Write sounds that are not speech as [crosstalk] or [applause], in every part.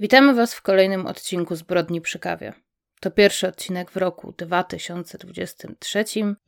Witamy Was w kolejnym odcinku Zbrodni przy kawie. To pierwszy odcinek w roku 2023,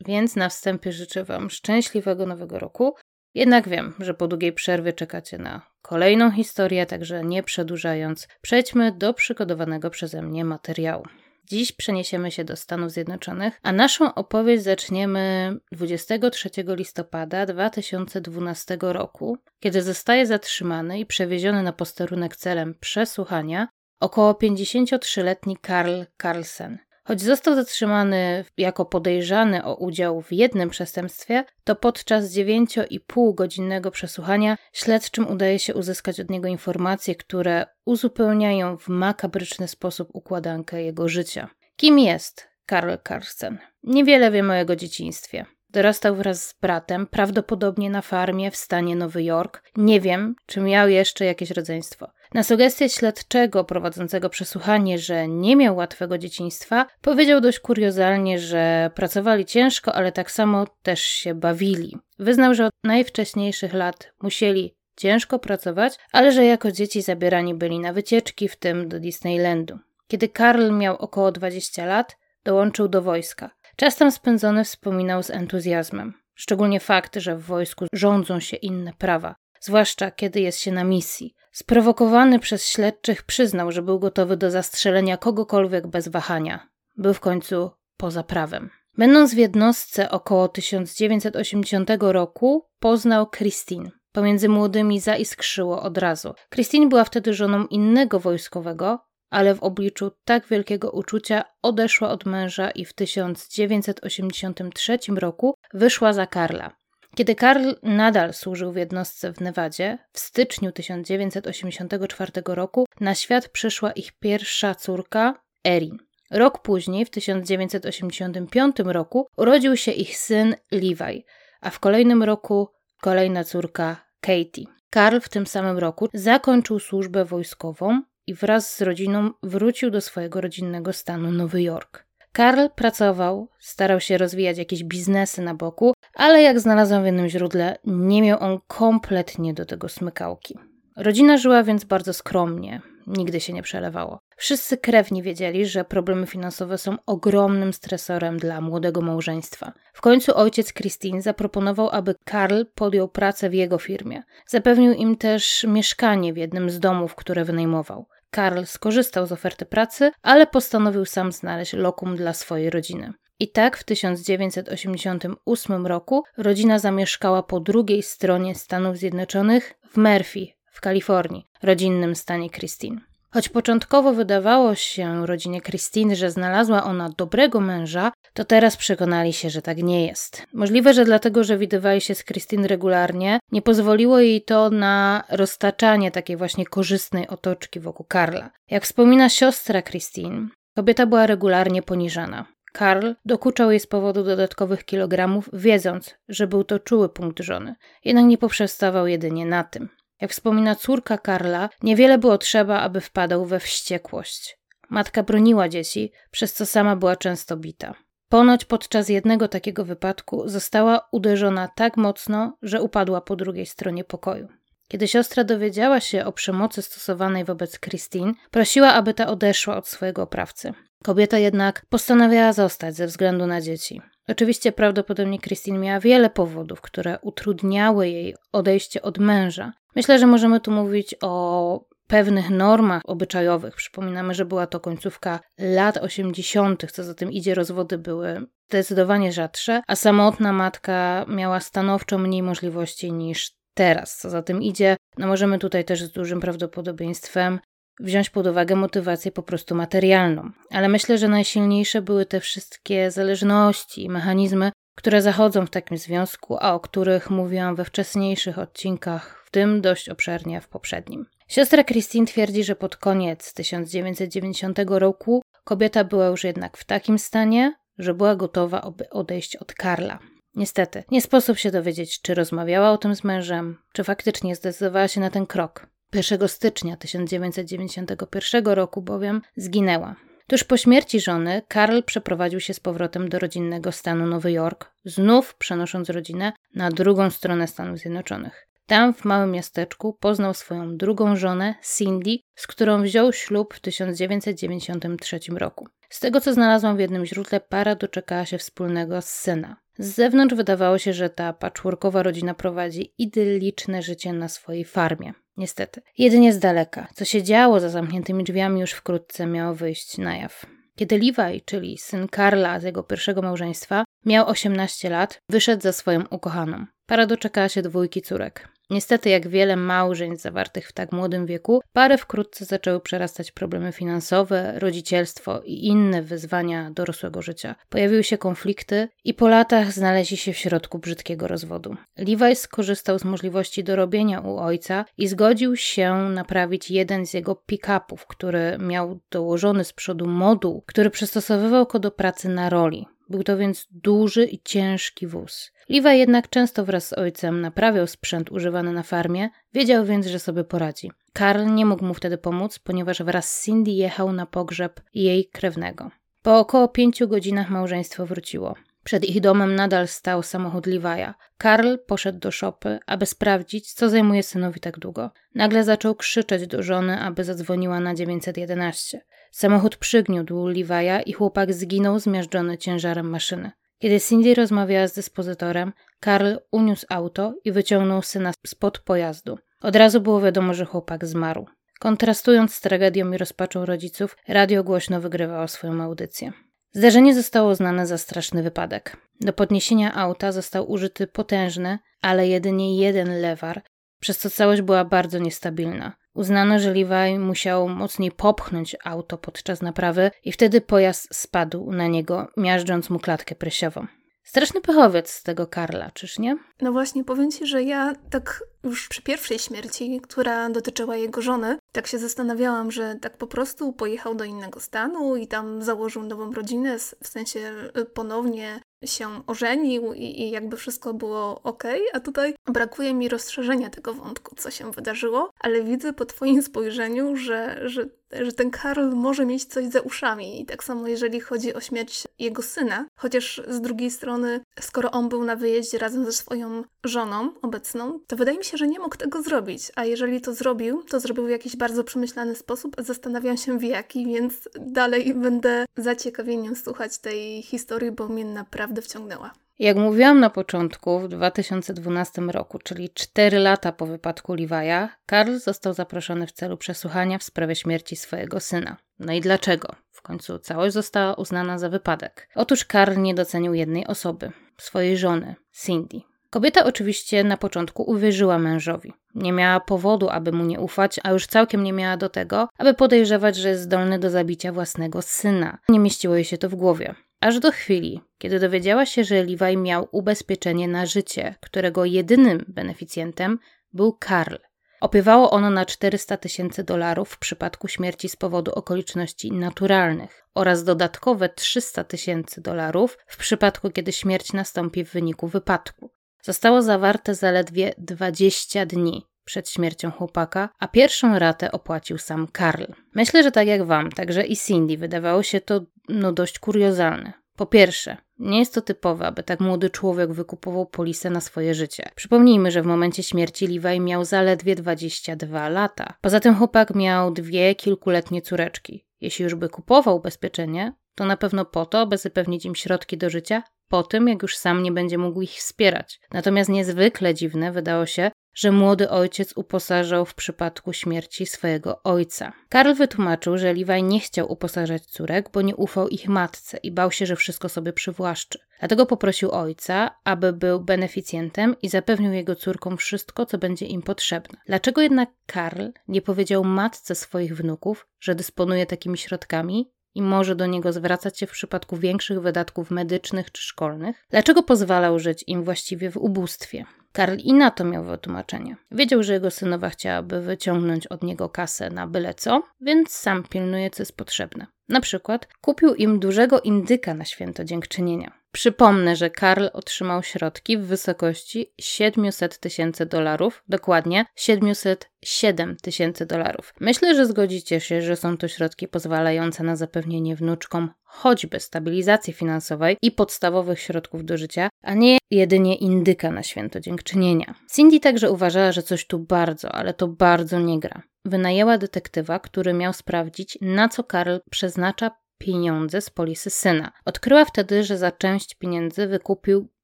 więc na wstępie życzę Wam szczęśliwego nowego roku. Jednak wiem, że po długiej przerwie czekacie na kolejną historię, także nie przedłużając, przejdźmy do przygotowanego przeze mnie materiału. Dziś przeniesiemy się do Stanów Zjednoczonych, a naszą opowieść zaczniemy 23 listopada 2012 roku, kiedy zostaje zatrzymany i przewieziony na posterunek celem przesłuchania około 53-letni Karl Carlsen. Choć został zatrzymany jako podejrzany o udział w jednym przestępstwie, to podczas 9,5 godzinnego przesłuchania śledczym udaje się uzyskać od niego informacje, które uzupełniają w makabryczny sposób układankę jego życia. Kim jest Karl Carlsen? Niewiele wiem o jego dzieciństwie. Dorastał wraz z bratem, prawdopodobnie na farmie w stanie Nowy Jork. Nie wiem, czy miał jeszcze jakieś rodzeństwo. Na sugestię śledczego prowadzącego przesłuchanie, że nie miał łatwego dzieciństwa, powiedział dość kuriozalnie, że pracowali ciężko, ale tak samo też się bawili. Wyznał, że od najwcześniejszych lat musieli ciężko pracować, ale że jako dzieci zabierani byli na wycieczki, w tym do Disneylandu. Kiedy Karl miał około 20 lat, dołączył do wojska. Czas tam spędzony wspominał z entuzjazmem. Szczególnie fakt, że w wojsku rządzą się inne prawa, zwłaszcza kiedy jest się na misji. Sprowokowany przez śledczych przyznał, że był gotowy do zastrzelenia kogokolwiek bez wahania. Był w końcu poza prawem. Będąc w jednostce około 1980 roku, poznał Christine. Pomiędzy młodymi zaiskrzyło od razu. Christine była wtedy żoną innego wojskowego, ale w obliczu tak wielkiego uczucia odeszła od męża i w 1983 roku wyszła za Karla. Kiedy Karl nadal służył w jednostce w Nevadzie, w styczniu 1984 roku na świat przyszła ich pierwsza córka, Erin. Rok później, w 1985 roku, urodził się ich syn Levi, a w kolejnym roku kolejna córka, Katie. Karl w tym samym roku zakończył służbę wojskową i wraz z rodziną wrócił do swojego rodzinnego stanu Nowy Jork. Karl pracował, starał się rozwijać jakieś biznesy na boku, ale jak znalazłam w jednym źródle, nie miał on kompletnie do tego smykałki. Rodzina żyła więc bardzo skromnie, nigdy się nie przelewało. Wszyscy krewni wiedzieli, że problemy finansowe są ogromnym stresorem dla młodego małżeństwa. W końcu ojciec Christine zaproponował, aby Karl podjął pracę w jego firmie. Zapewnił im też mieszkanie w jednym z domów, które wynajmował. Karl skorzystał z oferty pracy, ale postanowił sam znaleźć lokum dla swojej rodziny. I tak w 1988 roku rodzina zamieszkała po drugiej stronie Stanów Zjednoczonych w Murphy, w Kalifornii, rodzinnym stanie Christine. Choć początkowo wydawało się rodzinie Christine, że znalazła ona dobrego męża, to teraz przekonali się, że tak nie jest. Możliwe, że dlatego, że widywali się z Christine regularnie, nie pozwoliło jej to na roztaczanie takiej właśnie korzystnej otoczki wokół Karla. Jak wspomina siostra Christine, kobieta była regularnie poniżana. Karl dokuczał jej z powodu dodatkowych kilogramów, wiedząc, że był to czuły punkt żony. Jednak nie poprzestawał jedynie na tym. Jak wspomina córka Karla, niewiele było trzeba, aby wpadał we wściekłość. Matka broniła dzieci, przez co sama była często bita. Ponoć podczas jednego takiego wypadku została uderzona tak mocno, że upadła po drugiej stronie pokoju. Kiedy siostra dowiedziała się o przemocy stosowanej wobec Christine, prosiła, aby ta odeszła od swojego oprawcy. Kobieta jednak postanawiała zostać ze względu na dzieci. Oczywiście prawdopodobnie Christine miała wiele powodów, które utrudniały jej odejście od męża. Myślę, że możemy tu mówić o pewnych normach obyczajowych. Przypominamy, że była to końcówka lat 80., co za tym idzie, rozwody były zdecydowanie rzadsze, a samotna matka miała stanowczo mniej możliwości niż teraz. Co za tym idzie, no możemy tutaj też z dużym prawdopodobieństwem wziąć pod uwagę motywację po prostu materialną. Ale myślę, że najsilniejsze były te wszystkie zależności i mechanizmy, które zachodzą w takim związku, a o których mówiłam we wcześniejszych odcinkach, w tym dość obszernie w poprzednim. Siostra Christine twierdzi, że pod koniec 1990 roku kobieta była już jednak w takim stanie, że była gotowa, aby odejść od Karla. Niestety, nie sposób się dowiedzieć, czy rozmawiała o tym z mężem, czy faktycznie zdecydowała się na ten krok. 1 stycznia 1991 roku bowiem zginęła. Tuż po śmierci żony, Karl przeprowadził się z powrotem do rodzinnego stanu Nowy Jork, znów przenosząc rodzinę na drugą stronę Stanów Zjednoczonych. Tam, w małym miasteczku, poznał swoją drugą żonę, Cindy, z którą wziął ślub w 1993 roku. Z tego, co znalazłam w jednym źródle, para doczekała się wspólnego syna. Z zewnątrz wydawało się, że ta patchworkowa rodzina prowadzi idylliczne życie na swojej farmie. Niestety. Jedynie z daleka. Co się działo za zamkniętymi drzwiami już wkrótce miało wyjść na jaw. Kiedy Levi, czyli syn Karla z jego pierwszego małżeństwa, miał 18 lat, wyszedł za swoją ukochaną. Para doczekała się dwójki córek. Niestety, jak wiele małżeństw zawartych w tak młodym wieku, pary wkrótce zaczęły przerastać problemy finansowe, rodzicielstwo i inne wyzwania dorosłego życia. Pojawiły się konflikty i po latach znaleźli się w środku brzydkiego rozwodu. Levi skorzystał z możliwości dorobienia u ojca i zgodził się naprawić jeden z jego pick-upów, który miał dołożony z przodu moduł, który przystosowywał go do pracy na roli. Był to więc duży i ciężki wóz. Liwa jednak często wraz z ojcem naprawiał sprzęt używany na farmie, wiedział więc, że sobie poradzi. Karl nie mógł mu wtedy pomóc, ponieważ wraz z Cindy jechał na pogrzeb jej krewnego. Po około pięciu godzinach małżeństwo wróciło. Przed ich domem nadal stał samochód Levi'a. Karl poszedł do szopy, aby sprawdzić, co zajmuje synowi tak długo. Nagle zaczął krzyczeć do żony, aby zadzwoniła na 911. Samochód przygniótł Levi'a i chłopak zginął zmiażdżony ciężarem maszyny. Kiedy Cindy rozmawiała z dyspozytorem, Karl uniósł auto i wyciągnął syna spod pojazdu. Od razu było wiadomo, że chłopak zmarł. Kontrastując z tragedią i rozpaczą rodziców, radio głośno wygrywało swoją audycję. Zdarzenie zostało uznane za straszny wypadek. Do podniesienia auta został użyty potężny, ale jedynie jeden lewar, przez co całość była bardzo niestabilna. Uznano, że Levi musiał mocniej popchnąć auto podczas naprawy i wtedy pojazd spadł na niego, miażdżąc mu klatkę prysiową. Straszny pechowiec z tego Karla, czyż nie? No właśnie, powiem Ci, że ja tak już przy pierwszej śmierci, która dotyczyła jego żony, tak się zastanawiałam, że tak po prostu pojechał do innego stanu i tam założył nową rodzinę, w sensie y, ponownie się ożenił i, i jakby wszystko było ok, a tutaj brakuje mi rozszerzenia tego wątku, co się wydarzyło, ale widzę po Twoim spojrzeniu, że, że, że ten Karl może mieć coś za uszami. I tak samo jeżeli chodzi o śmierć jego syna, chociaż z drugiej strony, skoro on był na wyjeździe razem ze swoją żoną obecną, to wydaje mi się, że nie mógł tego zrobić, a jeżeli to zrobił, to zrobił w jakiś bardzo przemyślany sposób. Zastanawiam się w jaki, więc dalej będę zaciekawieniem słuchać tej historii, bo mnie naprawdę wciągnęła. Jak mówiłam na początku, w 2012 roku, czyli 4 lata po wypadku Levi'a, Karl został zaproszony w celu przesłuchania w sprawie śmierci swojego syna. No i dlaczego? W końcu całość została uznana za wypadek. Otóż Karl nie docenił jednej osoby, swojej żony, Cindy. Kobieta oczywiście na początku uwierzyła mężowi. Nie miała powodu, aby mu nie ufać, a już całkiem nie miała do tego, aby podejrzewać, że jest zdolny do zabicia własnego syna. Nie mieściło jej się to w głowie. Aż do chwili, kiedy dowiedziała się, że Levi miał ubezpieczenie na życie, którego jedynym beneficjentem był Karl. Opiewało ono na 400 tysięcy dolarów w przypadku śmierci z powodu okoliczności naturalnych oraz dodatkowe 300 tysięcy dolarów w przypadku, kiedy śmierć nastąpi w wyniku wypadku. Zostało zawarte zaledwie 20 dni przed śmiercią chłopaka, a pierwszą ratę opłacił sam Karl. Myślę, że tak jak wam, także i Cindy wydawało się to no dość kuriozalne. Po pierwsze, nie jest to typowe, aby tak młody człowiek wykupował polisę na swoje życie. Przypomnijmy, że w momencie śmierci Levi miał zaledwie 22 lata. Poza tym chłopak miał dwie kilkuletnie córeczki. Jeśli już by kupował ubezpieczenie, to na pewno po to, aby zapewnić im środki do życia po tym, jak już sam nie będzie mógł ich wspierać. Natomiast niezwykle dziwne wydało się, że młody ojciec uposażał w przypadku śmierci swojego ojca. Karl wytłumaczył, że Levi nie chciał uposażać córek, bo nie ufał ich matce i bał się, że wszystko sobie przywłaszczy. Dlatego poprosił ojca, aby był beneficjentem i zapewnił jego córkom wszystko, co będzie im potrzebne. Dlaczego jednak Karl nie powiedział matce swoich wnuków, że dysponuje takimi środkami i może do niego zwracać się w przypadku większych wydatków medycznych czy szkolnych? Dlaczego pozwalał żyć im właściwie w ubóstwie? Karl i na to miał wytłumaczenie. Wiedział, że jego synowa chciałaby wyciągnąć od niego kasę na byle co, więc sam pilnuje, co jest potrzebne. Na przykład kupił im dużego indyka na święto dziękczynienia. Przypomnę, że Karl otrzymał środki w wysokości 700 tysięcy dolarów, dokładnie 707 tysięcy dolarów. Myślę, że zgodzicie się, że są to środki pozwalające na zapewnienie wnuczkom choćby stabilizacji finansowej i podstawowych środków do życia, a nie jedynie indyka na święto dziękczynienia. Cindy także uważała, że coś tu bardzo, ale to bardzo nie gra. Wynajęła detektywa, który miał sprawdzić, na co Karl przeznacza pieniądze z polisy syna. Odkryła wtedy, że za część pieniędzy wykupił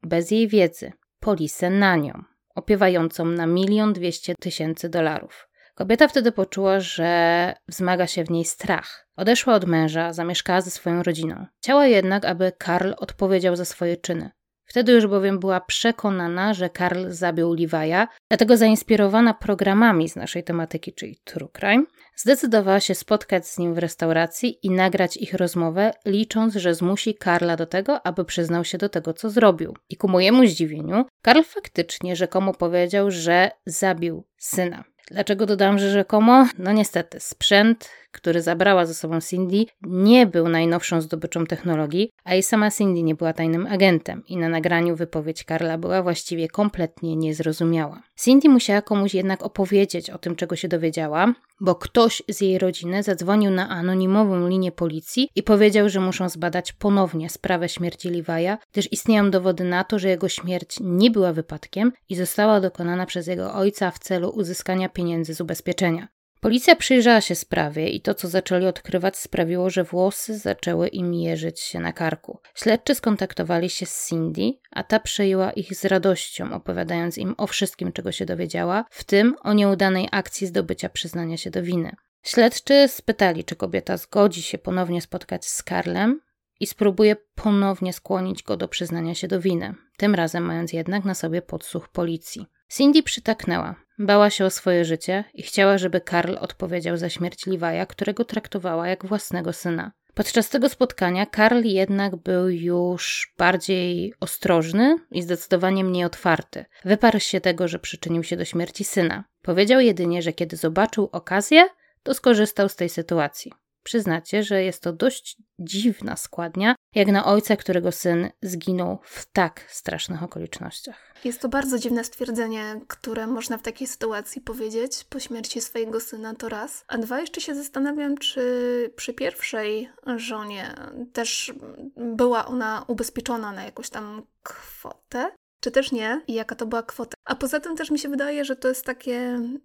bez jej wiedzy polisę na nią, opiewającą na milion dwieście tysięcy dolarów. Kobieta wtedy poczuła, że wzmaga się w niej strach. Odeszła od męża, zamieszkała ze swoją rodziną. Chciała jednak, aby Karl odpowiedział za swoje czyny. Wtedy już bowiem była przekonana, że Karl zabił Levi'a, dlatego zainspirowana programami z naszej tematyki, czyli True Crime, zdecydowała się spotkać z nim w restauracji i nagrać ich rozmowę, licząc, że zmusi Karla do tego, aby przyznał się do tego, co zrobił. I ku mojemu zdziwieniu, Karl faktycznie rzekomo powiedział, że zabił syna. Dlaczego dodam, że rzekomo? No niestety, sprzęt, który zabrała ze sobą Cindy, nie był najnowszą zdobyczą technologii, a i sama Cindy nie była tajnym agentem i na nagraniu wypowiedź Karla była właściwie kompletnie niezrozumiała. Cindy musiała komuś jednak opowiedzieć o tym, czego się dowiedziała, bo ktoś z jej rodziny zadzwonił na anonimową linię policji i powiedział, że muszą zbadać ponownie sprawę śmierci Levi'a, gdyż istnieją dowody na to, że jego śmierć nie była wypadkiem i została dokonana przez jego ojca w celu uzyskania pieniędzy z ubezpieczenia. Policja przyjrzała się sprawie i to, co zaczęli odkrywać, sprawiło, że włosy zaczęły im jeżyć się na karku. Śledczy skontaktowali się z Cindy, a ta przejęła ich z radością, opowiadając im o wszystkim, czego się dowiedziała, w tym o nieudanej akcji zdobycia przyznania się do winy. Śledczy spytali, czy kobieta zgodzi się ponownie spotkać z Karlem i spróbuje ponownie skłonić go do przyznania się do winy, tym razem mając jednak na sobie podsłuch policji. Cindy przytaknęła. Bała się o swoje życie i chciała, żeby Karl odpowiedział za śmierć Liwaja, którego traktowała jak własnego syna. Podczas tego spotkania Karl jednak był już bardziej ostrożny i zdecydowanie mniej otwarty. Wyparł się tego, że przyczynił się do śmierci syna. Powiedział jedynie, że kiedy zobaczył okazję, to skorzystał z tej sytuacji. Przyznacie, że jest to dość dziwna składnia, jak na ojca, którego syn zginął w tak strasznych okolicznościach. Jest to bardzo dziwne stwierdzenie, które można w takiej sytuacji powiedzieć po śmierci swojego syna, to raz. A dwa, jeszcze się zastanawiam, czy przy pierwszej żonie też była ona ubezpieczona na jakąś tam kwotę, czy też nie i jaka to była kwota. A poza tym też mi się wydaje, że to jest takie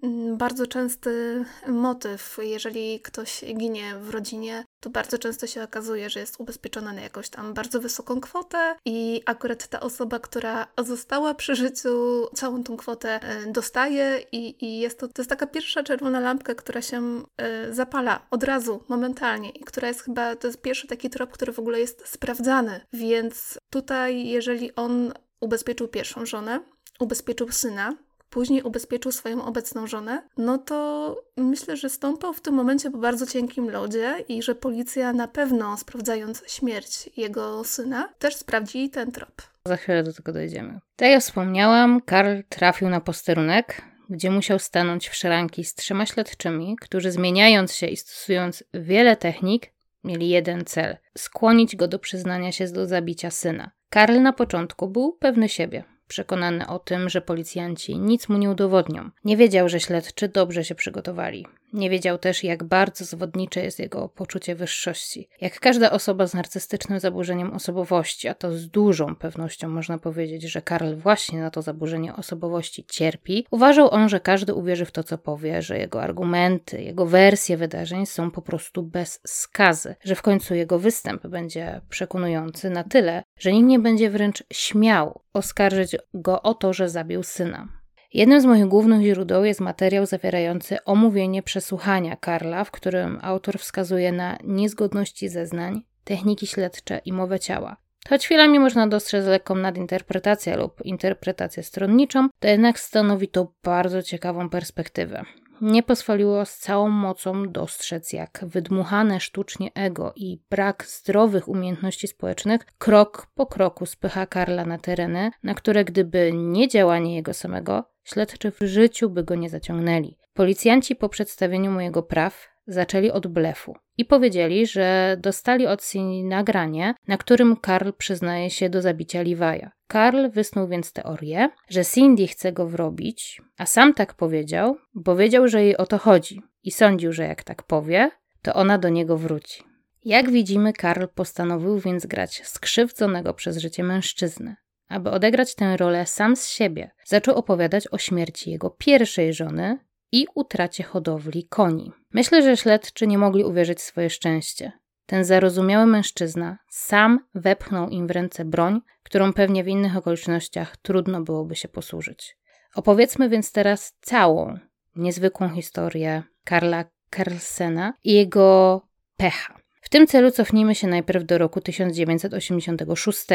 mm, bardzo częsty motyw. Jeżeli ktoś ginie w rodzinie, to bardzo często się okazuje, że jest ubezpieczona na jakąś tam bardzo wysoką kwotę i akurat ta osoba, która została przy życiu, całą tą kwotę e, dostaje i, i jest to, to jest taka pierwsza czerwona lampka, która się e, zapala od razu, momentalnie i która jest chyba, to jest pierwszy taki trop, który w ogóle jest sprawdzany. Więc tutaj, jeżeli on ubezpieczył pierwszą żonę, ubezpieczył syna, później ubezpieczył swoją obecną żonę, no to myślę, że stąpał w tym momencie po bardzo cienkim lodzie i że policja na pewno sprawdzając śmierć jego syna, też sprawdzi ten trop. Za chwilę do tego dojdziemy. Tak jak wspomniałam, Karl trafił na posterunek, gdzie musiał stanąć w szranki z trzema śledczymi, którzy zmieniając się i stosując wiele technik, mieli jeden cel skłonić go do przyznania się do zabicia syna. Karl na początku był pewny siebie, przekonany o tym, że policjanci nic mu nie udowodnią. Nie wiedział, że śledczy dobrze się przygotowali. Nie wiedział też, jak bardzo zwodnicze jest jego poczucie wyższości. Jak każda osoba z narcystycznym zaburzeniem osobowości, a to z dużą pewnością można powiedzieć, że Karl właśnie na to zaburzenie osobowości cierpi, uważał on, że każdy uwierzy w to, co powie, że jego argumenty, jego wersje wydarzeń są po prostu bez skazy, że w końcu jego występ będzie przekonujący na tyle, że nikt nie będzie wręcz śmiał oskarżyć go o to, że zabił syna. Jednym z moich głównych źródeł jest materiał zawierający omówienie przesłuchania Karla, w którym autor wskazuje na niezgodności zeznań, techniki śledcze i mowę ciała. Choć chwilami można dostrzec lekką nadinterpretację lub interpretację stronniczą, to jednak stanowi to bardzo ciekawą perspektywę. Nie pozwoliło z całą mocą dostrzec, jak wydmuchane sztucznie ego i brak zdrowych umiejętności społecznych krok po kroku spycha Karla na tereny, na które gdyby nie działanie jego samego, Śledczy w życiu by go nie zaciągnęli. Policjanci po przedstawieniu mojego praw zaczęli od blefu i powiedzieli, że dostali od Cindy nagranie, na którym Karl przyznaje się do zabicia Levi'a. Karl wysnuł więc teorię, że Cindy chce go wrobić, a sam tak powiedział, bo wiedział, że jej o to chodzi i sądził, że jak tak powie, to ona do niego wróci. Jak widzimy, Karl postanowił więc grać skrzywdzonego przez życie mężczyznę. Aby odegrać tę rolę sam z siebie, zaczął opowiadać o śmierci jego pierwszej żony i utracie hodowli koni. Myślę, że śledczy nie mogli uwierzyć w swoje szczęście. Ten zarozumiały mężczyzna sam wepchnął im w ręce broń, którą pewnie w innych okolicznościach trudno byłoby się posłużyć. Opowiedzmy więc teraz całą niezwykłą historię Karla Carlsena i jego pecha. W tym celu cofnijmy się najpierw do roku 1986.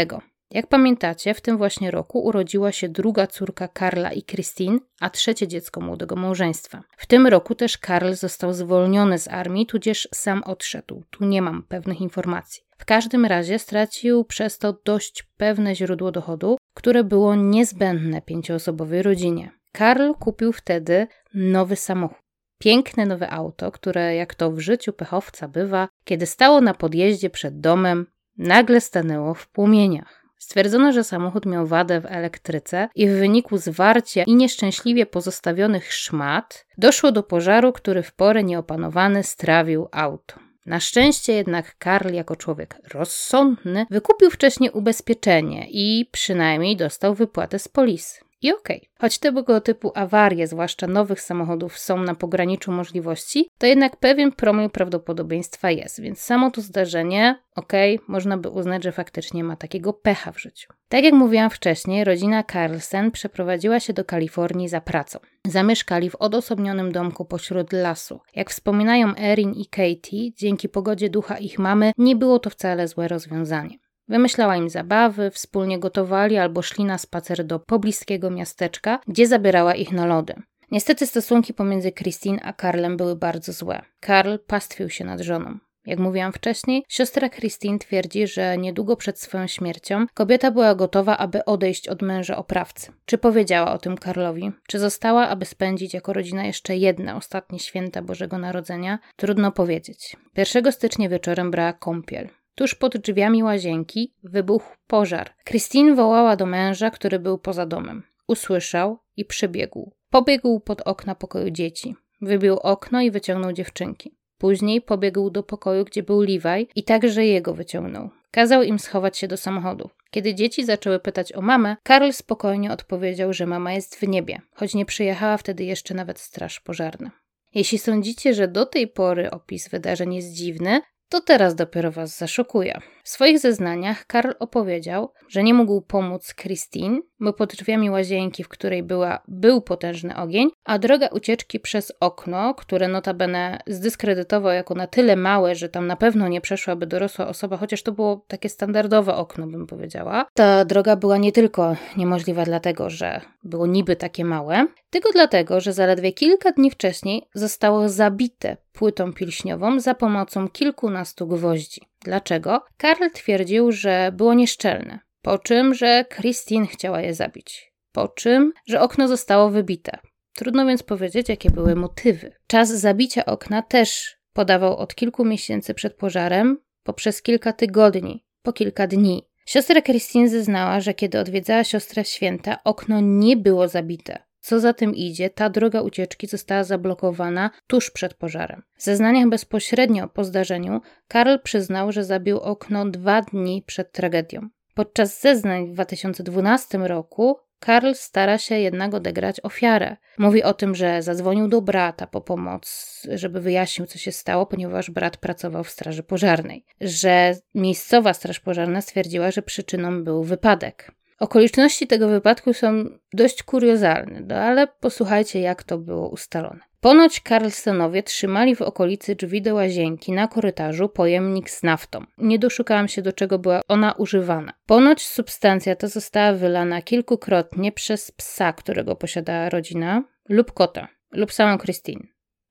Jak pamiętacie, w tym właśnie roku urodziła się druga córka Karla i Christine, a trzecie dziecko młodego małżeństwa. W tym roku też Karl został zwolniony z armii, tudzież sam odszedł. Tu nie mam pewnych informacji. W każdym razie stracił przez to dość pewne źródło dochodu, które było niezbędne pięcioosobowej rodzinie. Karl kupił wtedy nowy samochód. Piękne nowe auto, które, jak to w życiu pechowca bywa, kiedy stało na podjeździe przed domem, nagle stanęło w płomieniach. Stwierdzono, że samochód miał wadę w elektryce i w wyniku zwarcia i nieszczęśliwie pozostawionych szmat doszło do pożaru, który w porę nieopanowany strawił auto. Na szczęście jednak Karl, jako człowiek rozsądny, wykupił wcześniej ubezpieczenie i przynajmniej dostał wypłatę z polisy. I okej. Okay. Choć tego typu awarie, zwłaszcza nowych samochodów, są na pograniczu możliwości, to jednak pewien promil prawdopodobieństwa jest, więc samo to zdarzenie, okej, okay, można by uznać, że faktycznie ma takiego pecha w życiu. Tak jak mówiłam wcześniej, rodzina Carlsen przeprowadziła się do Kalifornii za pracą. Zamieszkali w odosobnionym domku pośród lasu. Jak wspominają Erin i Katie, dzięki pogodzie ducha ich mamy, nie było to wcale złe rozwiązanie. Wymyślała im zabawy, wspólnie gotowali albo szli na spacer do pobliskiego miasteczka, gdzie zabierała ich na lody. Niestety stosunki pomiędzy Christine a Karlem były bardzo złe. Karl pastwił się nad żoną. Jak mówiłam wcześniej, siostra Christine twierdzi, że niedługo przed swoją śmiercią kobieta była gotowa, aby odejść od męża oprawcy. Czy powiedziała o tym Karlowi? Czy została, aby spędzić jako rodzina jeszcze jedne ostatnie święta Bożego Narodzenia? Trudno powiedzieć. 1 stycznia wieczorem brała kąpiel. Tuż pod drzwiami łazienki wybuchł pożar. Christine wołała do męża, który był poza domem. Usłyszał i przybiegł. Pobiegł pod okna pokoju dzieci. Wybił okno i wyciągnął dziewczynki. Później pobiegł do pokoju, gdzie był Levi i także jego wyciągnął. Kazał im schować się do samochodu. Kiedy dzieci zaczęły pytać o mamę, Karl spokojnie odpowiedział, że mama jest w niebie, choć nie przyjechała wtedy jeszcze nawet straż pożarna. Jeśli sądzicie, że do tej pory opis wydarzeń jest dziwny, to teraz dopiero was zaszokuje. W swoich zeznaniach Karl opowiedział, że nie mógł pomóc Christine, bo pod drzwiami łazienki, w której była, był potężny ogień, a droga ucieczki przez okno, które notabene zdyskredytował jako na tyle małe, że tam na pewno nie przeszłaby dorosła osoba, chociaż to było takie standardowe okno, bym powiedziała. Ta droga była nie tylko niemożliwa dlatego, że było niby takie małe, tylko dlatego, że zaledwie kilka dni wcześniej zostało zabite płytą pilśniową za pomocą kilkunastu gwoździ. Dlaczego? Karl twierdził, że było nieszczelne, po czym, że Christine chciała je zabić, po czym, że okno zostało wybite. Trudno więc powiedzieć, jakie były motywy. Czas zabicia okna też podawał od kilku miesięcy przed pożarem poprzez kilka tygodni, po kilka dni. Siostra Christine zeznała, że kiedy odwiedzała siostrę święta, okno nie było zabite. Co za tym idzie, ta droga ucieczki została zablokowana tuż przed pożarem. W zeznaniach bezpośrednio po zdarzeniu Karl przyznał, że zabił okno dwa dni przed tragedią. Podczas zeznań w 2012 roku Karl stara się jednak odegrać ofiarę. Mówi o tym, że zadzwonił do brata po pomoc, żeby wyjaśnił, co się stało, ponieważ brat pracował w straży pożarnej. Że miejscowa straż pożarna stwierdziła, że przyczyną był wypadek. Okoliczności tego wypadku są dość kuriozalne, no ale posłuchajcie, jak to było ustalone. Ponoć Carlsonowie trzymali w okolicy drzwi do łazienki na korytarzu pojemnik z naftą. Nie doszukałam się, do czego była ona używana. Ponoć substancja ta została wylana kilkukrotnie przez psa, którego posiadała rodzina, lub kota, lub samą Christine.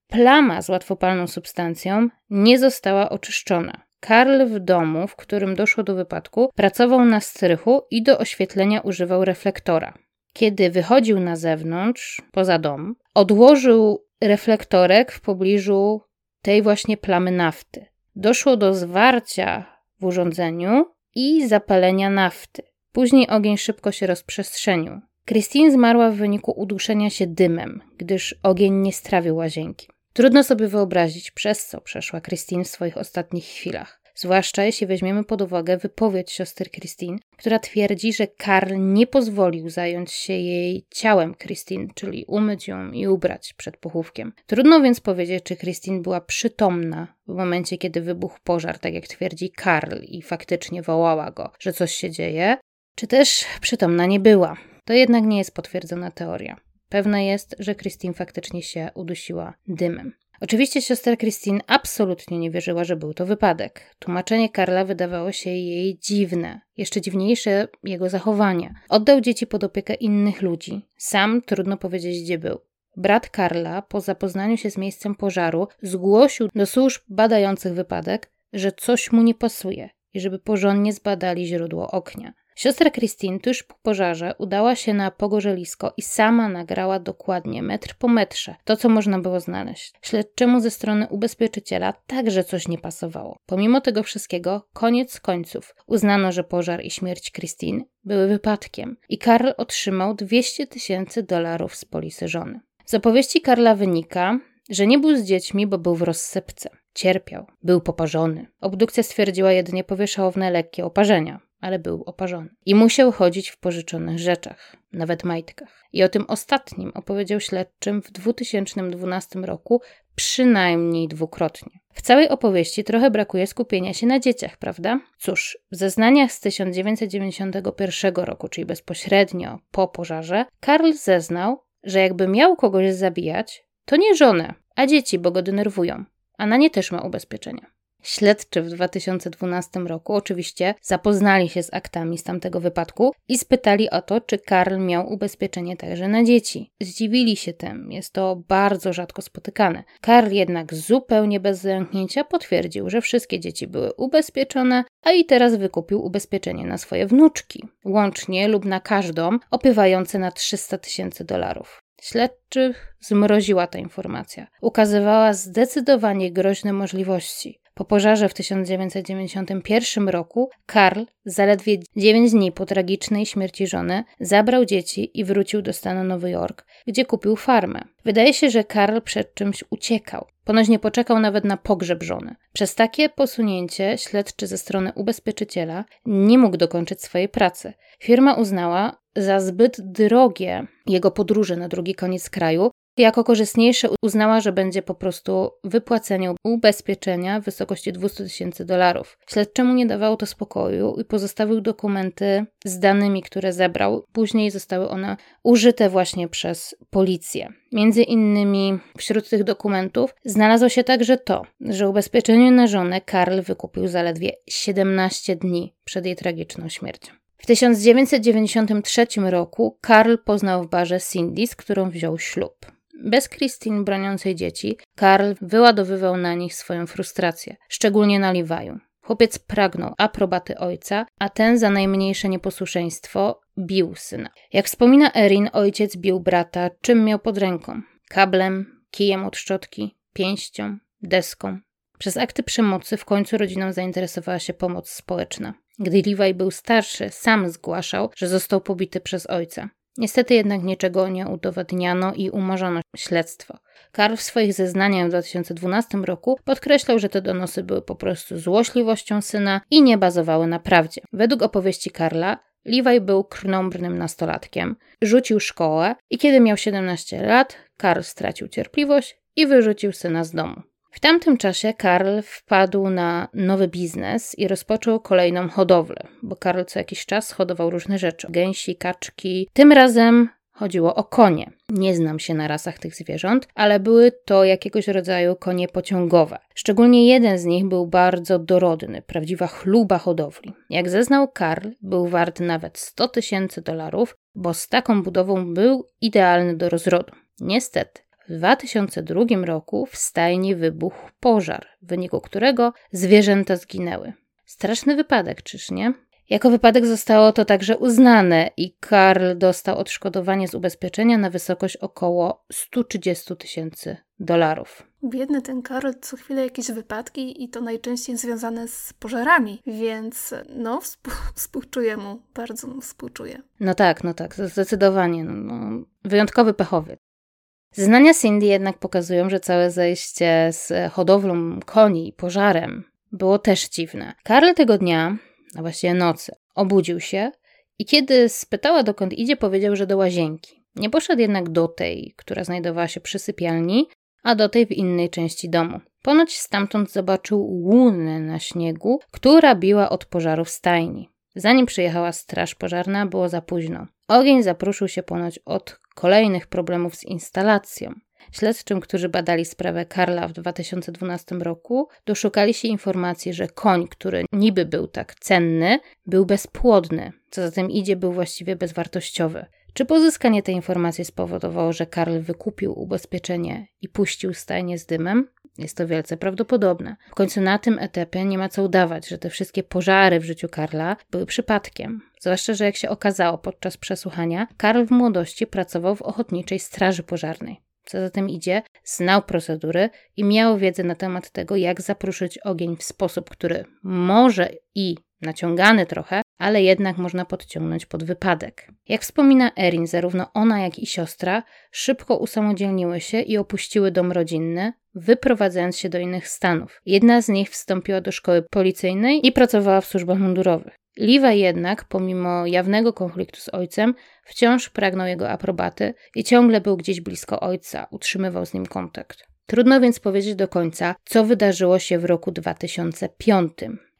Plama z łatwopalną substancją nie została oczyszczona. Karl w domu, w którym doszło do wypadku, pracował na strychu i do oświetlenia używał reflektora. Kiedy wychodził na zewnątrz, poza dom, odłożył reflektorek w pobliżu tej właśnie plamy nafty. Doszło do zwarcia w urządzeniu i zapalenia nafty. Później ogień szybko się rozprzestrzenił. Christine zmarła w wyniku uduszenia się dymem, gdyż ogień nie strawił łazienki. Trudno sobie wyobrazić, przez co przeszła Christine w swoich ostatnich chwilach. Zwłaszcza jeśli weźmiemy pod uwagę wypowiedź siostry Christine, która twierdzi, że Karl nie pozwolił zająć się jej ciałem Christine, czyli umyć ją i ubrać przed pochówkiem. Trudno więc powiedzieć, czy Christine była przytomna w momencie, kiedy wybuchł pożar, tak jak twierdzi Karl i faktycznie wołała go, że coś się dzieje, czy też przytomna nie była. To jednak nie jest potwierdzona teoria. Pewne jest, że Christine faktycznie się udusiła dymem. Oczywiście siostra Christine absolutnie nie wierzyła, że był to wypadek. Tłumaczenie Karla wydawało się jej dziwne, jeszcze dziwniejsze jego zachowanie. Oddał dzieci pod opiekę innych ludzi. Sam trudno powiedzieć, gdzie był. Brat Karla, po zapoznaniu się z miejscem pożaru, zgłosił do służb badających wypadek, że coś mu nie pasuje i żeby porządnie zbadali źródło oknia. Siostra Christine tuż po pożarze udała się na pogorzelisko i sama nagrała dokładnie, metr po metrze, to co można było znaleźć. Śledczemu ze strony ubezpieczyciela także coś nie pasowało. Pomimo tego wszystkiego, koniec końców, uznano, że pożar i śmierć Christine były wypadkiem i Karl otrzymał 200 tysięcy dolarów z polisy żony. Z opowieści Karla wynika, że nie był z dziećmi, bo był w rozsypce. Cierpiał, był poparzony. Obdukcja stwierdziła jedynie powierzchowne lekkie oparzenia ale był oparzony. I musiał chodzić w pożyczonych rzeczach, nawet majtkach. I o tym ostatnim opowiedział śledczym w 2012 roku przynajmniej dwukrotnie. W całej opowieści trochę brakuje skupienia się na dzieciach, prawda? Cóż, w zeznaniach z 1991 roku, czyli bezpośrednio po pożarze, Karl zeznał, że jakby miał kogoś zabijać, to nie żonę, a dzieci, bo go denerwują, a na nie też ma ubezpieczenia. Śledczy w 2012 roku oczywiście zapoznali się z aktami z tamtego wypadku i spytali o to, czy Karl miał ubezpieczenie także na dzieci. Zdziwili się tym, jest to bardzo rzadko spotykane. Karl jednak zupełnie bez zająknięcia potwierdził, że wszystkie dzieci były ubezpieczone, a i teraz wykupił ubezpieczenie na swoje wnuczki, łącznie lub na każdą, opywające na 300 tysięcy dolarów. Śledczych zmroziła ta informacja. Ukazywała zdecydowanie groźne możliwości. Po pożarze w 1991 roku Karl, zaledwie 9 dni po tragicznej śmierci żony, zabrał dzieci i wrócił do stanu Nowy Jork, gdzie kupił farmę. Wydaje się, że Karl przed czymś uciekał. Ponoć nie poczekał nawet na pogrzeb żony. Przez takie posunięcie śledczy ze strony ubezpieczyciela nie mógł dokończyć swojej pracy. Firma uznała za zbyt drogie jego podróże na drugi koniec kraju jako korzystniejsze uznała, że będzie po prostu wypłacenie ubezpieczenia w wysokości 200 tysięcy dolarów. Śledczemu nie dawało to spokoju i pozostawił dokumenty z danymi, które zebrał. Później zostały one użyte właśnie przez policję. Między innymi wśród tych dokumentów znalazło się także to, że ubezpieczenie na żonę Karl wykupił zaledwie 17 dni przed jej tragiczną śmiercią. W 1993 roku Karl poznał w barze Cindy, z którą wziął ślub. Bez Christine broniącej dzieci, Karl wyładowywał na nich swoją frustrację, szczególnie na Liwaju. Chłopiec pragnął aprobaty ojca, a ten za najmniejsze nieposłuszeństwo bił syna. Jak wspomina Erin, ojciec bił brata, czym miał pod ręką: kablem, kijem od szczotki, pięścią, deską. Przez akty przemocy w końcu rodziną zainteresowała się pomoc społeczna. Gdy Levi był starszy, sam zgłaszał, że został pobity przez ojca. Niestety jednak niczego nie udowadniano i umorzono śledztwo. Karl w swoich zeznaniach w 2012 roku podkreślał, że te donosy były po prostu złośliwością syna i nie bazowały na prawdzie. Według opowieści Karla, Levi był krnąbrnym nastolatkiem, rzucił szkołę i kiedy miał 17 lat, Karl stracił cierpliwość i wyrzucił syna z domu. W tamtym czasie Karl wpadł na nowy biznes i rozpoczął kolejną hodowlę, bo Karl co jakiś czas hodował różne rzeczy: gęsi, kaczki. Tym razem chodziło o konie. Nie znam się na rasach tych zwierząt, ale były to jakiegoś rodzaju konie pociągowe. Szczególnie jeden z nich był bardzo dorodny, prawdziwa chluba hodowli. Jak zeznał Karl, był wart nawet 100 tysięcy dolarów, bo z taką budową był idealny do rozrodu. Niestety, w 2002 roku w stajni wybuchł pożar, w wyniku którego zwierzęta zginęły. Straszny wypadek, czyż nie? Jako wypadek zostało to także uznane i Karl dostał odszkodowanie z ubezpieczenia na wysokość około 130 tysięcy dolarów. Biedny ten Karl, co chwilę jakieś wypadki i to najczęściej związane z pożarami, więc no [laughs] współczuję mu, bardzo mu współczuję. No tak, no tak, zdecydowanie. No, no, wyjątkowy pechowiec. Zeznania Cindy jednak pokazują, że całe zajście z hodowlą koni i pożarem było też dziwne. Karl tego dnia, a właściwie nocy, obudził się i kiedy spytała dokąd idzie, powiedział, że do łazienki. Nie poszedł jednak do tej, która znajdowała się przy sypialni, a do tej w innej części domu. Ponoć stamtąd zobaczył łunę na śniegu, która biła od pożaru w stajni. Zanim przyjechała straż pożarna, było za późno. Ogień zapruszył się ponoć od kolejnych problemów z instalacją. Śledczym, którzy badali sprawę Karla w 2012 roku, doszukali się informacji, że koń, który niby był tak cenny, był bezpłodny, co za tym idzie, był właściwie bezwartościowy. Czy pozyskanie tej informacji spowodowało, że Karl wykupił ubezpieczenie i puścił stajnie z dymem? Jest to wielce prawdopodobne. W końcu na tym etapie nie ma co udawać, że te wszystkie pożary w życiu Karla były przypadkiem. Zwłaszcza, że jak się okazało podczas przesłuchania, Karl w młodości pracował w ochotniczej straży pożarnej. Co za tym idzie, znał procedury i miał wiedzę na temat tego, jak zapruszyć ogień w sposób, który może i naciągany trochę, ale jednak można podciągnąć pod wypadek. Jak wspomina Erin, zarówno ona, jak i siostra szybko usamodzielniły się i opuściły dom rodzinny, wyprowadzając się do innych stanów. Jedna z nich wstąpiła do szkoły policyjnej i pracowała w służbach mundurowych. Liwa jednak, pomimo jawnego konfliktu z ojcem, wciąż pragnął jego aprobaty i ciągle był gdzieś blisko ojca, utrzymywał z nim kontakt. Trudno więc powiedzieć do końca, co wydarzyło się w roku 2005.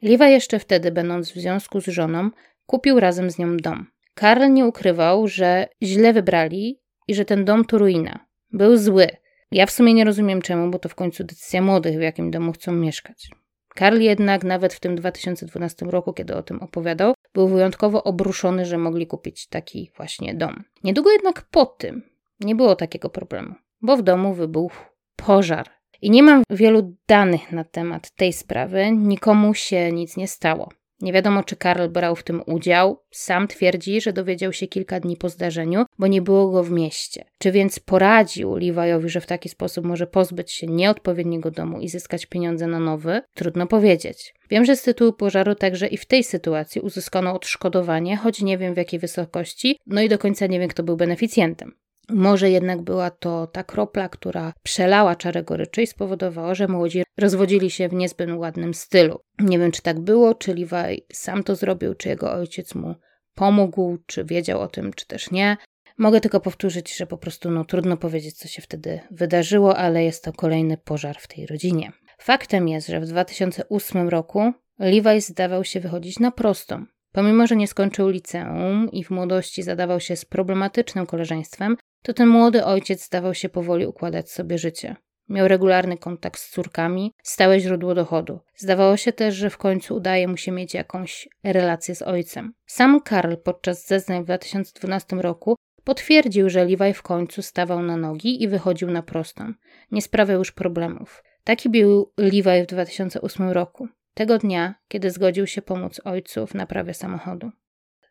Liwa jeszcze wtedy, będąc w związku z żoną, kupił razem z nią dom. Karl nie ukrywał, że źle wybrali i że ten dom to ruina. Był zły. Ja w sumie nie rozumiem czemu, bo to w końcu decyzja młodych, w jakim domu chcą mieszkać. Karl jednak nawet w tym 2012 roku, kiedy o tym opowiadał, był wyjątkowo obruszony, że mogli kupić taki właśnie dom. Niedługo jednak po tym nie było takiego problemu, bo w domu wybuchł pożar. I nie mam wielu danych na temat tej sprawy, nikomu się nic nie stało. Nie wiadomo, czy Karl brał w tym udział. Sam twierdzi, że dowiedział się kilka dni po zdarzeniu, bo nie było go w mieście. Czy więc poradził Levi'owi, że w taki sposób może pozbyć się nieodpowiedniego domu i zyskać pieniądze na nowy? Trudno powiedzieć. Wiem, że z tytułu pożaru także i w tej sytuacji uzyskano odszkodowanie, choć nie wiem w jakiej wysokości, no i do końca nie wiem, kto był beneficjentem. Może jednak była to ta kropla, która przelała czarę goryczy i spowodowała, że młodzi rozwodzili się w niezbyt ładnym stylu. Nie wiem, czy tak było, czy Levi sam to zrobił, czy jego ojciec mu pomógł, czy wiedział o tym, czy też nie. Mogę tylko powtórzyć, że po prostu no, trudno powiedzieć, co się wtedy wydarzyło, ale jest to kolejny pożar w tej rodzinie. Faktem jest, że w 2008 roku Levi zdawał się wychodzić na prostą. Pomimo, że nie skończył liceum i w młodości zadawał się z problematycznym koleżeństwem, to ten młody ojciec zdawał się powoli układać sobie życie. Miał regularny kontakt z córkami, stałe źródło dochodu. Zdawało się też, że w końcu udaje mu się mieć jakąś relację z ojcem. Sam Karl podczas zeznań w 2012 roku potwierdził, że Levi w końcu stawał na nogi i wychodził na prostą. Nie sprawiał już problemów. Taki był Levi w 2008 roku. Tego dnia, kiedy zgodził się pomóc ojcu w naprawie samochodu.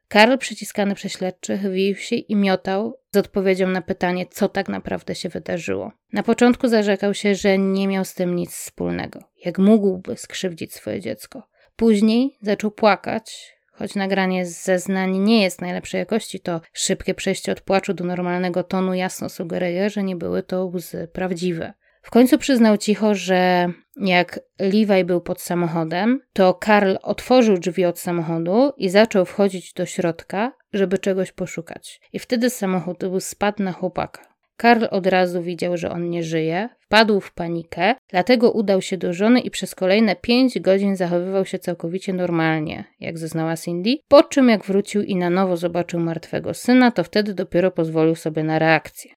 Karl, przyciskany przez śledczych, wił się i miotał z odpowiedzią na pytanie, co tak naprawdę się wydarzyło. Na początku zarzekał się, że nie miał z tym nic wspólnego. Jak mógłby skrzywdzić swoje dziecko? Później zaczął płakać, Choć nagranie z zeznań nie jest najlepszej jakości, to szybkie przejście od płaczu do normalnego tonu jasno sugeruje, że nie były to łzy prawdziwe. W końcu przyznał cicho, że jak Levi był pod samochodem, to Karl otworzył drzwi od samochodu i zaczął wchodzić do środka, żeby czegoś poszukać. I wtedy samochód spadł na chłopaka. Karl od razu widział, że on nie żyje, wpadł w panikę, dlatego udał się do żony i przez kolejne pięć godzin zachowywał się całkowicie normalnie, jak zeznała Cindy. Po czym, jak wrócił i na nowo zobaczył martwego syna, to wtedy dopiero pozwolił sobie na reakcję.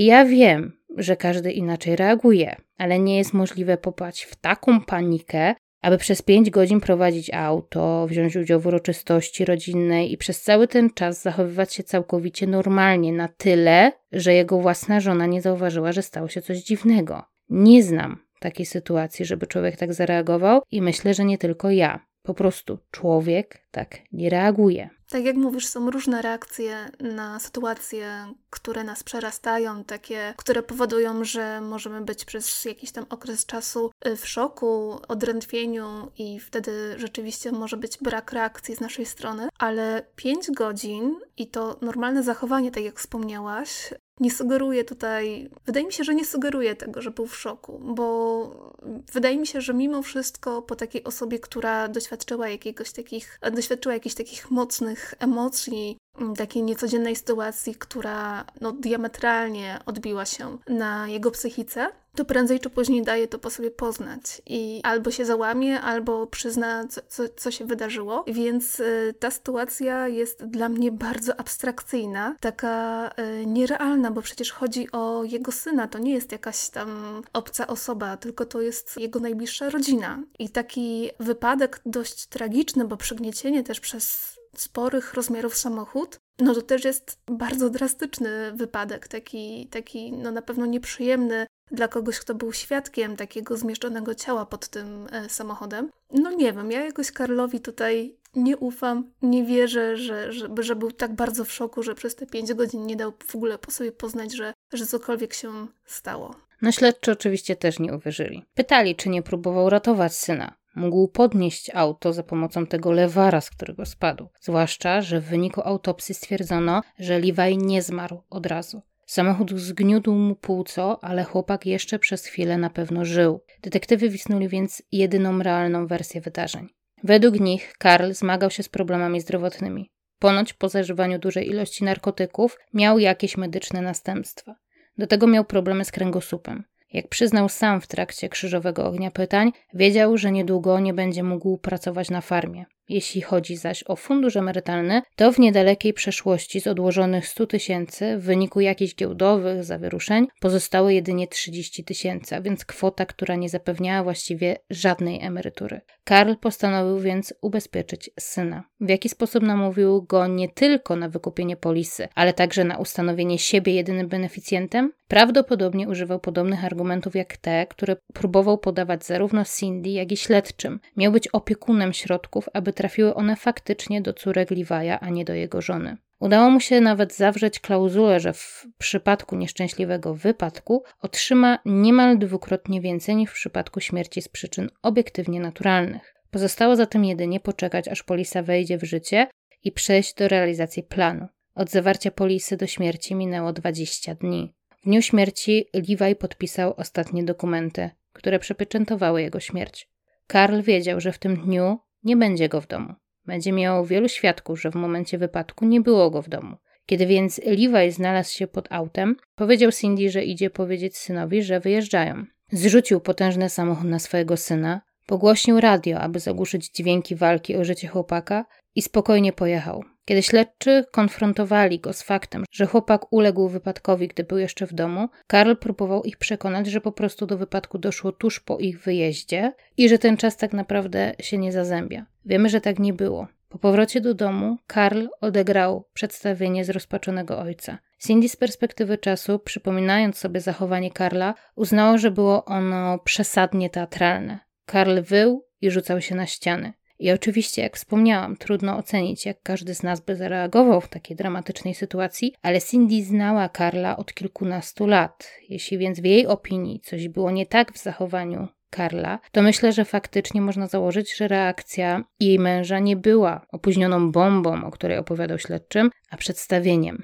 I ja wiem, że każdy inaczej reaguje, ale nie jest możliwe popaść w taką panikę, aby przez pięć godzin prowadzić auto, wziąć udział w uroczystości rodzinnej i przez cały ten czas zachowywać się całkowicie normalnie, na tyle, że jego własna żona nie zauważyła, że stało się coś dziwnego. Nie znam takiej sytuacji, żeby człowiek tak zareagował i myślę, że nie tylko ja. Po prostu człowiek tak nie reaguje. Tak jak mówisz, są różne reakcje na sytuacje, które nas przerastają, takie, które powodują, że możemy być przez jakiś tam okres czasu y, w szoku, odrętwieniu i wtedy rzeczywiście może być brak reakcji z naszej strony, ale 5 godzin i to normalne zachowanie, tak jak wspomniałaś, nie sugeruje tutaj, wydaje mi się, że nie sugeruje tego, że był w szoku, bo wydaje mi się, że mimo wszystko po takiej osobie, która doświadczyła jakiegoś takich, doświadczyła jakichś takich mocnych emocji, takiej niecodziennej sytuacji, która no, diametralnie odbiła się na jego psychice, to prędzej czy później daje to po sobie poznać i albo się załamie, albo przyzna, co, co, co się wydarzyło. Więc y, ta sytuacja jest dla mnie bardzo abstrakcyjna, taka y, nierealna, bo przecież chodzi o jego syna, to nie jest jakaś tam obca osoba, tylko to jest jego najbliższa rodzina. I taki wypadek dość tragiczny, bo przygniecienie też przez sporych rozmiarów samochód, no to też jest bardzo drastyczny wypadek, taki, taki no na pewno nieprzyjemny dla kogoś, kto był świadkiem takiego zmieszczonego ciała pod tym e, samochodem. No nie wiem, ja jakoś Karlowi tutaj nie ufam, nie wierzę, że, że, że był tak bardzo w szoku, że przez te pięć godzin nie dał w ogóle po sobie poznać, że, że cokolwiek się stało. No śledczy oczywiście też nie uwierzyli. Pytali, czy nie próbował ratować syna. Mógł podnieść auto za pomocą tego lewara, z którego spadł. Zwłaszcza, że w wyniku autopsji stwierdzono, że Levi nie zmarł od razu. Samochód zgniótł mu płuco, ale chłopak jeszcze przez chwilę na pewno żył. Detektywy wisnuli więc jedyną realną wersję wydarzeń. Według nich Karl zmagał się z problemami zdrowotnymi. Ponoć po zażywaniu dużej ilości narkotyków miał jakieś medyczne następstwa. Do tego miał problemy z kręgosłupem. Jak przyznał sam w trakcie krzyżowego ognia pytań, wiedział, że niedługo nie będzie mógł pracować na farmie. Jeśli chodzi zaś o fundusz emerytalny, to w niedalekiej przeszłości z odłożonych 100 tysięcy w wyniku jakichś giełdowych zawiruszeń pozostało jedynie 30 tysięcy, a więc kwota, która nie zapewniała właściwie żadnej emerytury. Karl postanowił więc ubezpieczyć syna. W jaki sposób namówił go nie tylko na wykupienie polisy, ale także na ustanowienie siebie jedynym beneficjentem? Prawdopodobnie używał podobnych argumentów jak te, które próbował podawać zarówno Cindy, jak i śledczym. Miał być opiekunem środków, aby trafiły one faktycznie do córek Levi'a, a nie do jego żony. Udało mu się nawet zawrzeć klauzulę, że w przypadku nieszczęśliwego wypadku otrzyma niemal dwukrotnie więcej niż w przypadku śmierci z przyczyn obiektywnie naturalnych. Pozostało zatem jedynie poczekać, aż polisa wejdzie w życie i przejść do realizacji planu. Od zawarcia polisy do śmierci minęło 20 dni. W dniu śmierci Levi podpisał ostatnie dokumenty, które przepieczętowały jego śmierć. Karl wiedział, że w tym dniu nie będzie go w domu. Będzie miał wielu świadków, że w momencie wypadku nie było go w domu. Kiedy więc Levi znalazł się pod autem, powiedział Cindy, że idzie powiedzieć synowi, że wyjeżdżają. Zrzucił potężny samochód na swojego syna, pogłośnił radio, aby zagłuszyć dźwięki walki o życie chłopaka i spokojnie pojechał. Kiedy śledczy konfrontowali go z faktem, że chłopak uległ wypadkowi, gdy był jeszcze w domu, Karl próbował ich przekonać, że po prostu do wypadku doszło tuż po ich wyjeździe i że ten czas tak naprawdę się nie zazębia. Wiemy, że tak nie było. Po powrocie do domu Karl odegrał przedstawienie zrozpaczonego ojca. Cindy z perspektywy czasu, przypominając sobie zachowanie Karla, uznała, że było ono przesadnie teatralne. Karl wył i rzucał się na ściany. I oczywiście, jak wspomniałam, trudno ocenić, jak każdy z nas by zareagował w takiej dramatycznej sytuacji, ale Cindy znała Karla od kilkunastu lat. Jeśli więc w jej opinii coś było nie tak w zachowaniu Karla, to myślę, że faktycznie można założyć, że reakcja jej męża nie była opóźnioną bombą, o której opowiadał śledczym, a przedstawieniem.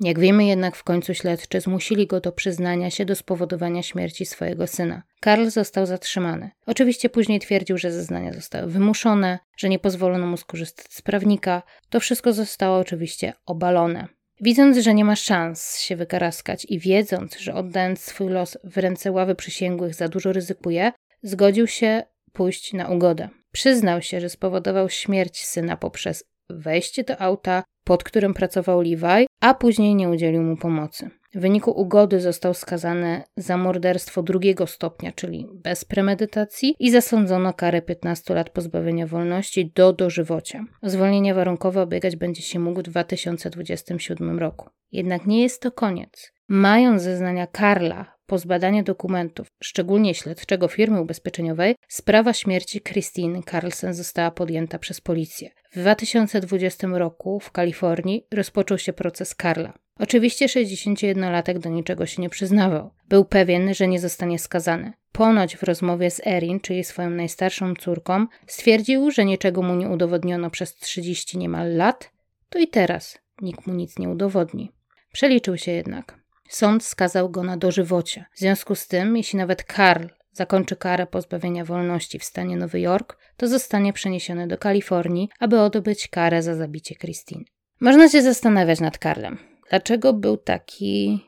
Jak wiemy jednak w końcu śledczy zmusili go do przyznania się do spowodowania śmierci swojego syna. Karl został zatrzymany. Oczywiście później twierdził, że zeznania zostały wymuszone, że nie pozwolono mu skorzystać z prawnika. To wszystko zostało oczywiście obalone. Widząc, że nie ma szans się wykaraskać i wiedząc, że oddając swój los w ręce ławy przysięgłych za dużo ryzykuje, zgodził się pójść na ugodę. Przyznał się, że spowodował śmierć syna poprzez wejście do auta, pod którym pracował Levi, a później nie udzielił mu pomocy. W wyniku ugody został skazany za morderstwo drugiego stopnia, czyli bez premedytacji i zasądzono karę 15 lat pozbawienia wolności do dożywocia. Zwolnienie warunkowe obiegać będzie się mógł w 2027 roku. Jednak nie jest to koniec. Mając zeznania Karla po zbadaniu dokumentów, szczególnie śledczego firmy ubezpieczeniowej, sprawa śmierci Christine Carlsen została podjęta przez policję. W 2020 roku w Kalifornii rozpoczął się proces Karla. Oczywiście 61-latek do niczego się nie przyznawał. Był pewien, że nie zostanie skazany. Ponoć w rozmowie z Erin, czyli swoją najstarszą córką, stwierdził, że niczego mu nie udowodniono przez 30 niemal lat, to i teraz nikt mu nic nie udowodni. Przeliczył się jednak. Sąd skazał go na dożywocie. W związku z tym, jeśli nawet Karl zakończy karę pozbawienia wolności w stanie Nowy Jork, to zostanie przeniesiony do Kalifornii, aby odbyć karę za zabicie Christine. Można się zastanawiać nad Karlem. Dlaczego był taki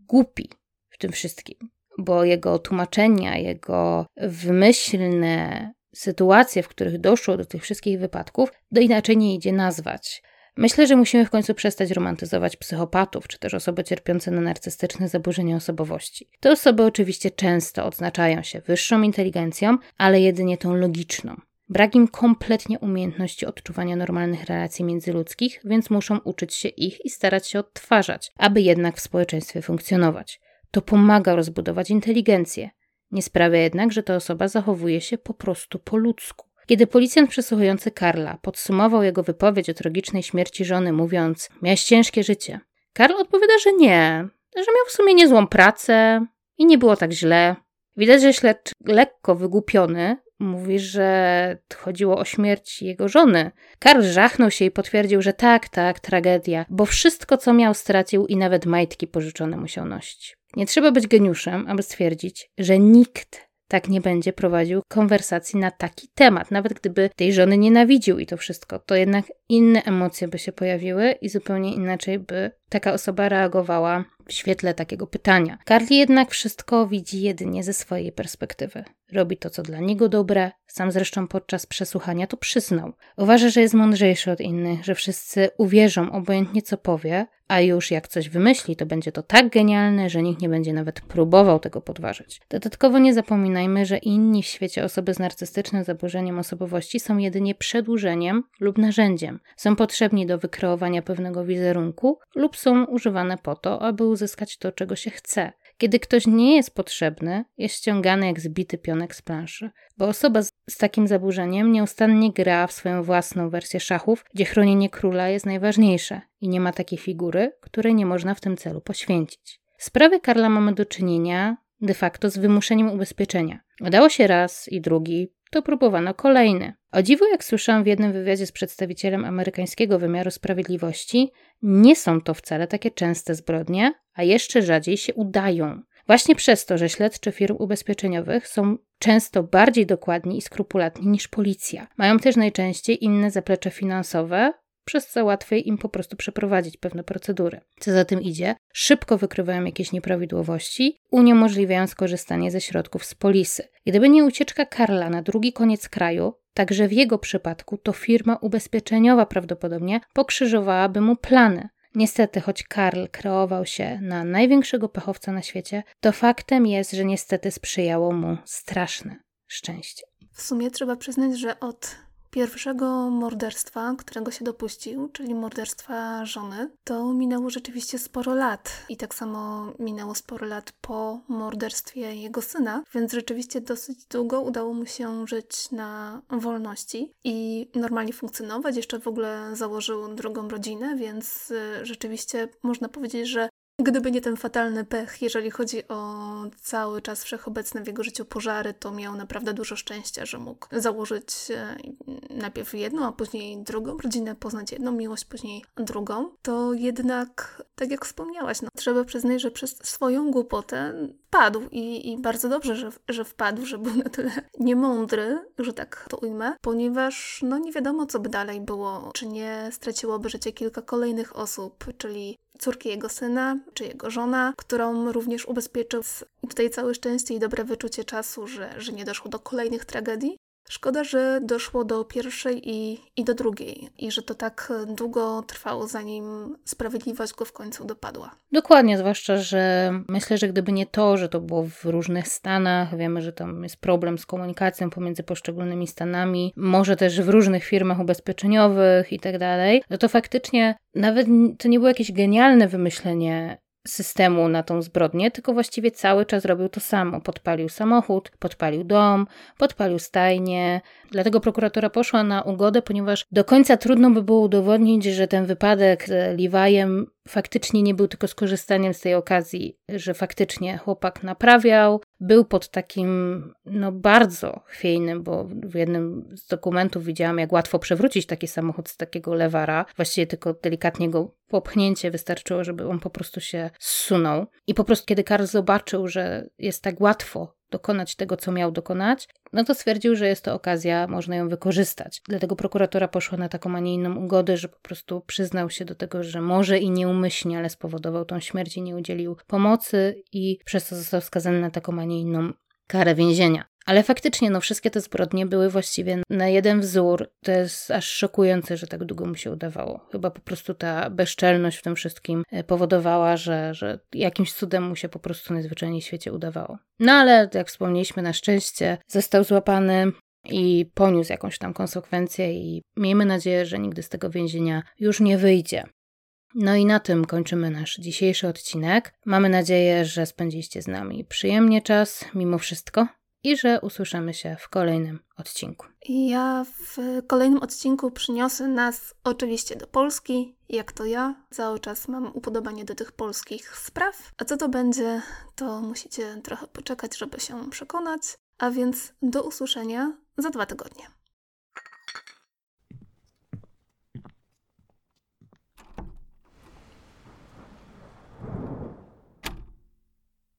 głupi w tym wszystkim? Bo jego tłumaczenia, jego wymyślne sytuacje, w których doszło do tych wszystkich wypadków, do inaczej nie idzie nazwać. Myślę, że musimy w końcu przestać romantyzować psychopatów, czy też osoby cierpiące na narcystyczne zaburzenia osobowości. Te osoby oczywiście często odznaczają się wyższą inteligencją, ale jedynie tą logiczną. Brak im kompletnie umiejętności odczuwania normalnych relacji międzyludzkich, więc muszą uczyć się ich i starać się odtwarzać, aby jednak w społeczeństwie funkcjonować. To pomaga rozbudować inteligencję. Nie sprawia jednak, że ta osoba zachowuje się po prostu po ludzku. Kiedy policjant przesłuchujący Karla podsumował jego wypowiedź o tragicznej śmierci żony, mówiąc: Miałeś ciężkie życie. Karl odpowiada, że nie, że miał w sumie niezłą pracę i nie było tak źle. Widać, że śledczy lekko wygłupiony mówi, że chodziło o śmierć jego żony. Karl żachnął się i potwierdził, że tak, tak, tragedia, bo wszystko, co miał, stracił i nawet majtki pożyczone musiał nosić. Nie trzeba być geniuszem, aby stwierdzić, że nikt tak nie będzie prowadził konwersacji na taki temat. Nawet gdyby tej żony nienawidził i to wszystko, to jednak inne emocje by się pojawiły i zupełnie inaczej by taka osoba reagowała w świetle takiego pytania. Carly jednak wszystko widzi jedynie ze swojej perspektywy. Robi to, co dla niego dobre, sam zresztą podczas przesłuchania to przyznał. Uważa, że jest mądrzejszy od innych, że wszyscy uwierzą obojętnie co powie, a już jak coś wymyśli, to będzie to tak genialne, że nikt nie będzie nawet próbował tego podważyć. Dodatkowo nie zapominajmy, że inni w świecie osoby z narcystycznym zaburzeniem osobowości są jedynie przedłużeniem lub narzędziem. Są potrzebni do wykreowania pewnego wizerunku lub są używane po to, aby uzyskać to, czego się chce. Kiedy ktoś nie jest potrzebny, jest ściągany jak zbity pionek z planszy, bo osoba z, z, takim zaburzeniem nieustannie gra w swoją własną wersję szachów, gdzie chronienie króla jest najważniejsze i nie ma takiej figury, której nie można w tym celu poświęcić. W sprawie Karla mamy do czynienia de facto z wymuszeniem ubezpieczenia. Udało się raz i drugi, to próbowano kolejny. O dziwo, jak słyszałam w jednym wywiadzie z przedstawicielem amerykańskiego wymiaru sprawiedliwości, nie są to wcale takie częste zbrodnie, a jeszcze rzadziej się udają. Właśnie przez to, że śledczy firm ubezpieczeniowych są często bardziej dokładni i skrupulatni niż policja. Mają też najczęściej inne zaplecze finansowe, przez co łatwiej im po prostu przeprowadzić pewne procedury. Co za tym idzie, szybko wykrywają jakieś nieprawidłowości, uniemożliwiając korzystanie ze środków z polisy. Gdyby nie ucieczka Karla na drugi koniec kraju, także w jego przypadku to firma ubezpieczeniowa prawdopodobnie pokrzyżowałaby mu plany. Niestety, choć Karl kreował się na największego pechowca na świecie, to faktem jest, że niestety sprzyjało mu straszne szczęście. W sumie trzeba przyznać, że od pierwszego morderstwa, którego się dopuścił, czyli morderstwa żony, to minęło rzeczywiście sporo lat. I tak samo minęło sporo lat po morderstwie jego syna, więc rzeczywiście dosyć długo udało mu się żyć na wolności i normalnie funkcjonować. Jeszcze w ogóle założył drugą rodzinę, więc y, rzeczywiście można powiedzieć, że Gdyby nie ten fatalny pech, jeżeli chodzi o cały czas wszechobecne w jego życiu pożary, to miał naprawdę dużo szczęścia, że mógł założyć e, najpierw jedną, a później drugą rodzinę, poznać jedną miłość, później drugą. To jednak, tak jak wspomniałaś, no, trzeba przyznać, że przez swoją głupotę wpadł i, i bardzo dobrze, że, że wpadł, że był na tyle niemądry, że tak to ujmę, ponieważ no nie wiadomo, co by dalej było, czy nie straciłoby życie kilka kolejnych osób, czyli córki jego syna, czy jego żona, którą również ubezpieczył. I tutaj całe szczęście i dobre wyczucie czasu, że, że nie doszło do kolejnych tragedii. Szkoda, że doszło do pierwszej i, i do drugiej, i że to tak długo trwało, zanim sprawiedliwość go w końcu dopadła. Dokładnie, zwłaszcza, że myślę, że gdyby nie to, że to było w różnych stanach, wiemy, że tam jest problem z komunikacją pomiędzy poszczególnymi stanami, może też w różnych firmach ubezpieczeniowych i tak dalej, no to faktycznie nawet to nie było jakieś genialne wymyślenie systemu na tą zbrodnię, tylko właściwie cały czas robił to samo. Podpalił samochód, podpalił dom, podpalił stajnie. Dlatego prokuratura poszła na ugodę, ponieważ do końca trudno by było udowodnić, że ten wypadek z faktycznie nie był tylko skorzystaniem z tej okazji, że faktycznie chłopak naprawiał, był pod takim no bardzo chwiejnym, bo w jednym z dokumentów widziałam, jak łatwo przewrócić taki samochód z takiego lewara. Właściwie tylko delikatnie go popchnięcie wystarczyło, żeby on po prostu się zsunął. I po prostu, kiedy Karl zobaczył, że jest tak łatwo dokonać tego, co miał dokonać, no to stwierdził, że jest to okazja, można ją wykorzystać. Dlatego prokuratora poszła na taką, a nie inną ugodę, że po prostu przyznał się do tego, że może i nieumyślnie, ale spowodował tą śmierć i nie udzielił pomocy i przez to został skazany na taką, a nie inną karę więzienia. Ale faktycznie, no wszystkie te zbrodnie były właściwie na jeden wzór. To jest aż szokujące, że tak długo mu się udawało. Chyba po prostu ta bezczelność w tym wszystkim e, powodowała, że, że jakimś cudem mu się po prostu najzwyczajniej w świecie udawało. No ale, jak wspomnieliśmy, na szczęście został złapany i poniósł jakąś tam konsekwencję i miejmy nadzieję, że nigdy z tego więzienia już nie wyjdzie. No i na tym kończymy nasz dzisiejszy odcinek. Mamy nadzieję, że spędziliście z nami przyjemnie czas mimo wszystko i że usłyszymy się w kolejnym odcinku. Ja w kolejnym odcinku przyniosę nas oczywiście do Polski, jak to ja. Cały czas mam upodobanie do tych polskich spraw. A co to będzie, to musicie trochę poczekać, żeby się przekonać. A więc do usłyszenia za dwa tygodnie.